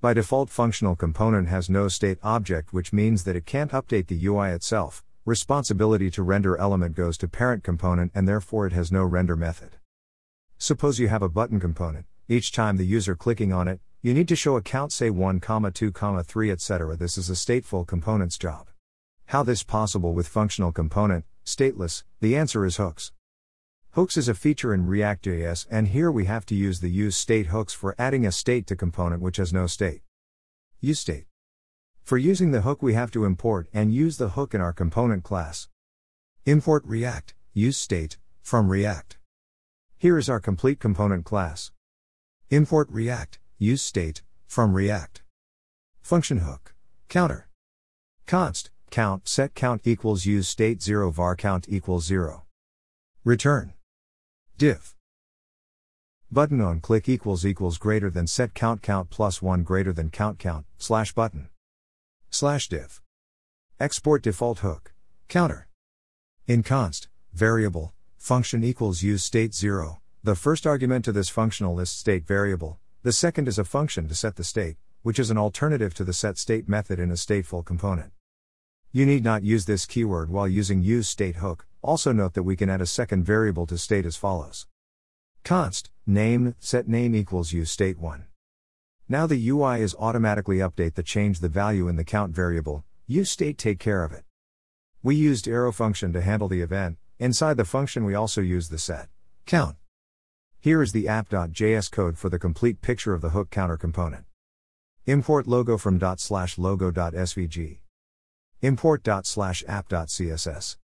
By default, functional component has no state object, which means that it can't update the UI itself. Responsibility to render element goes to parent component and therefore it has no render method. Suppose you have a button component. Each time the user clicking on it, you need to show a count say 1, 2, 3, etc. This is a stateful component's job. How this possible with functional component, stateless? The answer is hooks. Hooks is a feature in React.js and here we have to use the use state hooks for adding a state to component which has no state. Use state. For using the hook we have to import and use the hook in our component class. Import React, use state, from React. Here is our complete component class. Import React, use state, from React. Function hook, counter. Const, count, set count equals use state 0 var count equals 0. Return. Div. Button on click equals equals greater than set count count plus 1 greater than count count, slash button. Slash div. Export default hook. Counter. In const, variable, function equals use state 0. The first argument to this functional list state variable, the second is a function to set the state, which is an alternative to the set state method in a stateful component. You need not use this keyword while using use state hook. Also note that we can add a second variable to state as follows. Const, name, set name equals use state 1. Now the UI is automatically update the change the value in the count variable, use state take care of it. We used arrow function to handle the event, inside the function we also use the set count. Here is the app.js code for the complete picture of the hook counter component. Import logo from dot slash logo.svg. Import dot slash app.css.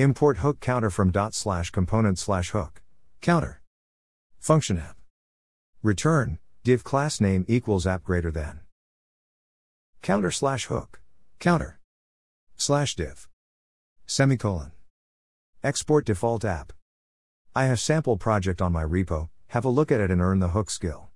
Import hook counter from dot slash component slash hook. Counter. Function app. Return, div class name equals app greater than. Counter slash hook. Counter. Slash div. Semicolon. Export default app. I have sample project on my repo have a look at it and earn the hook skill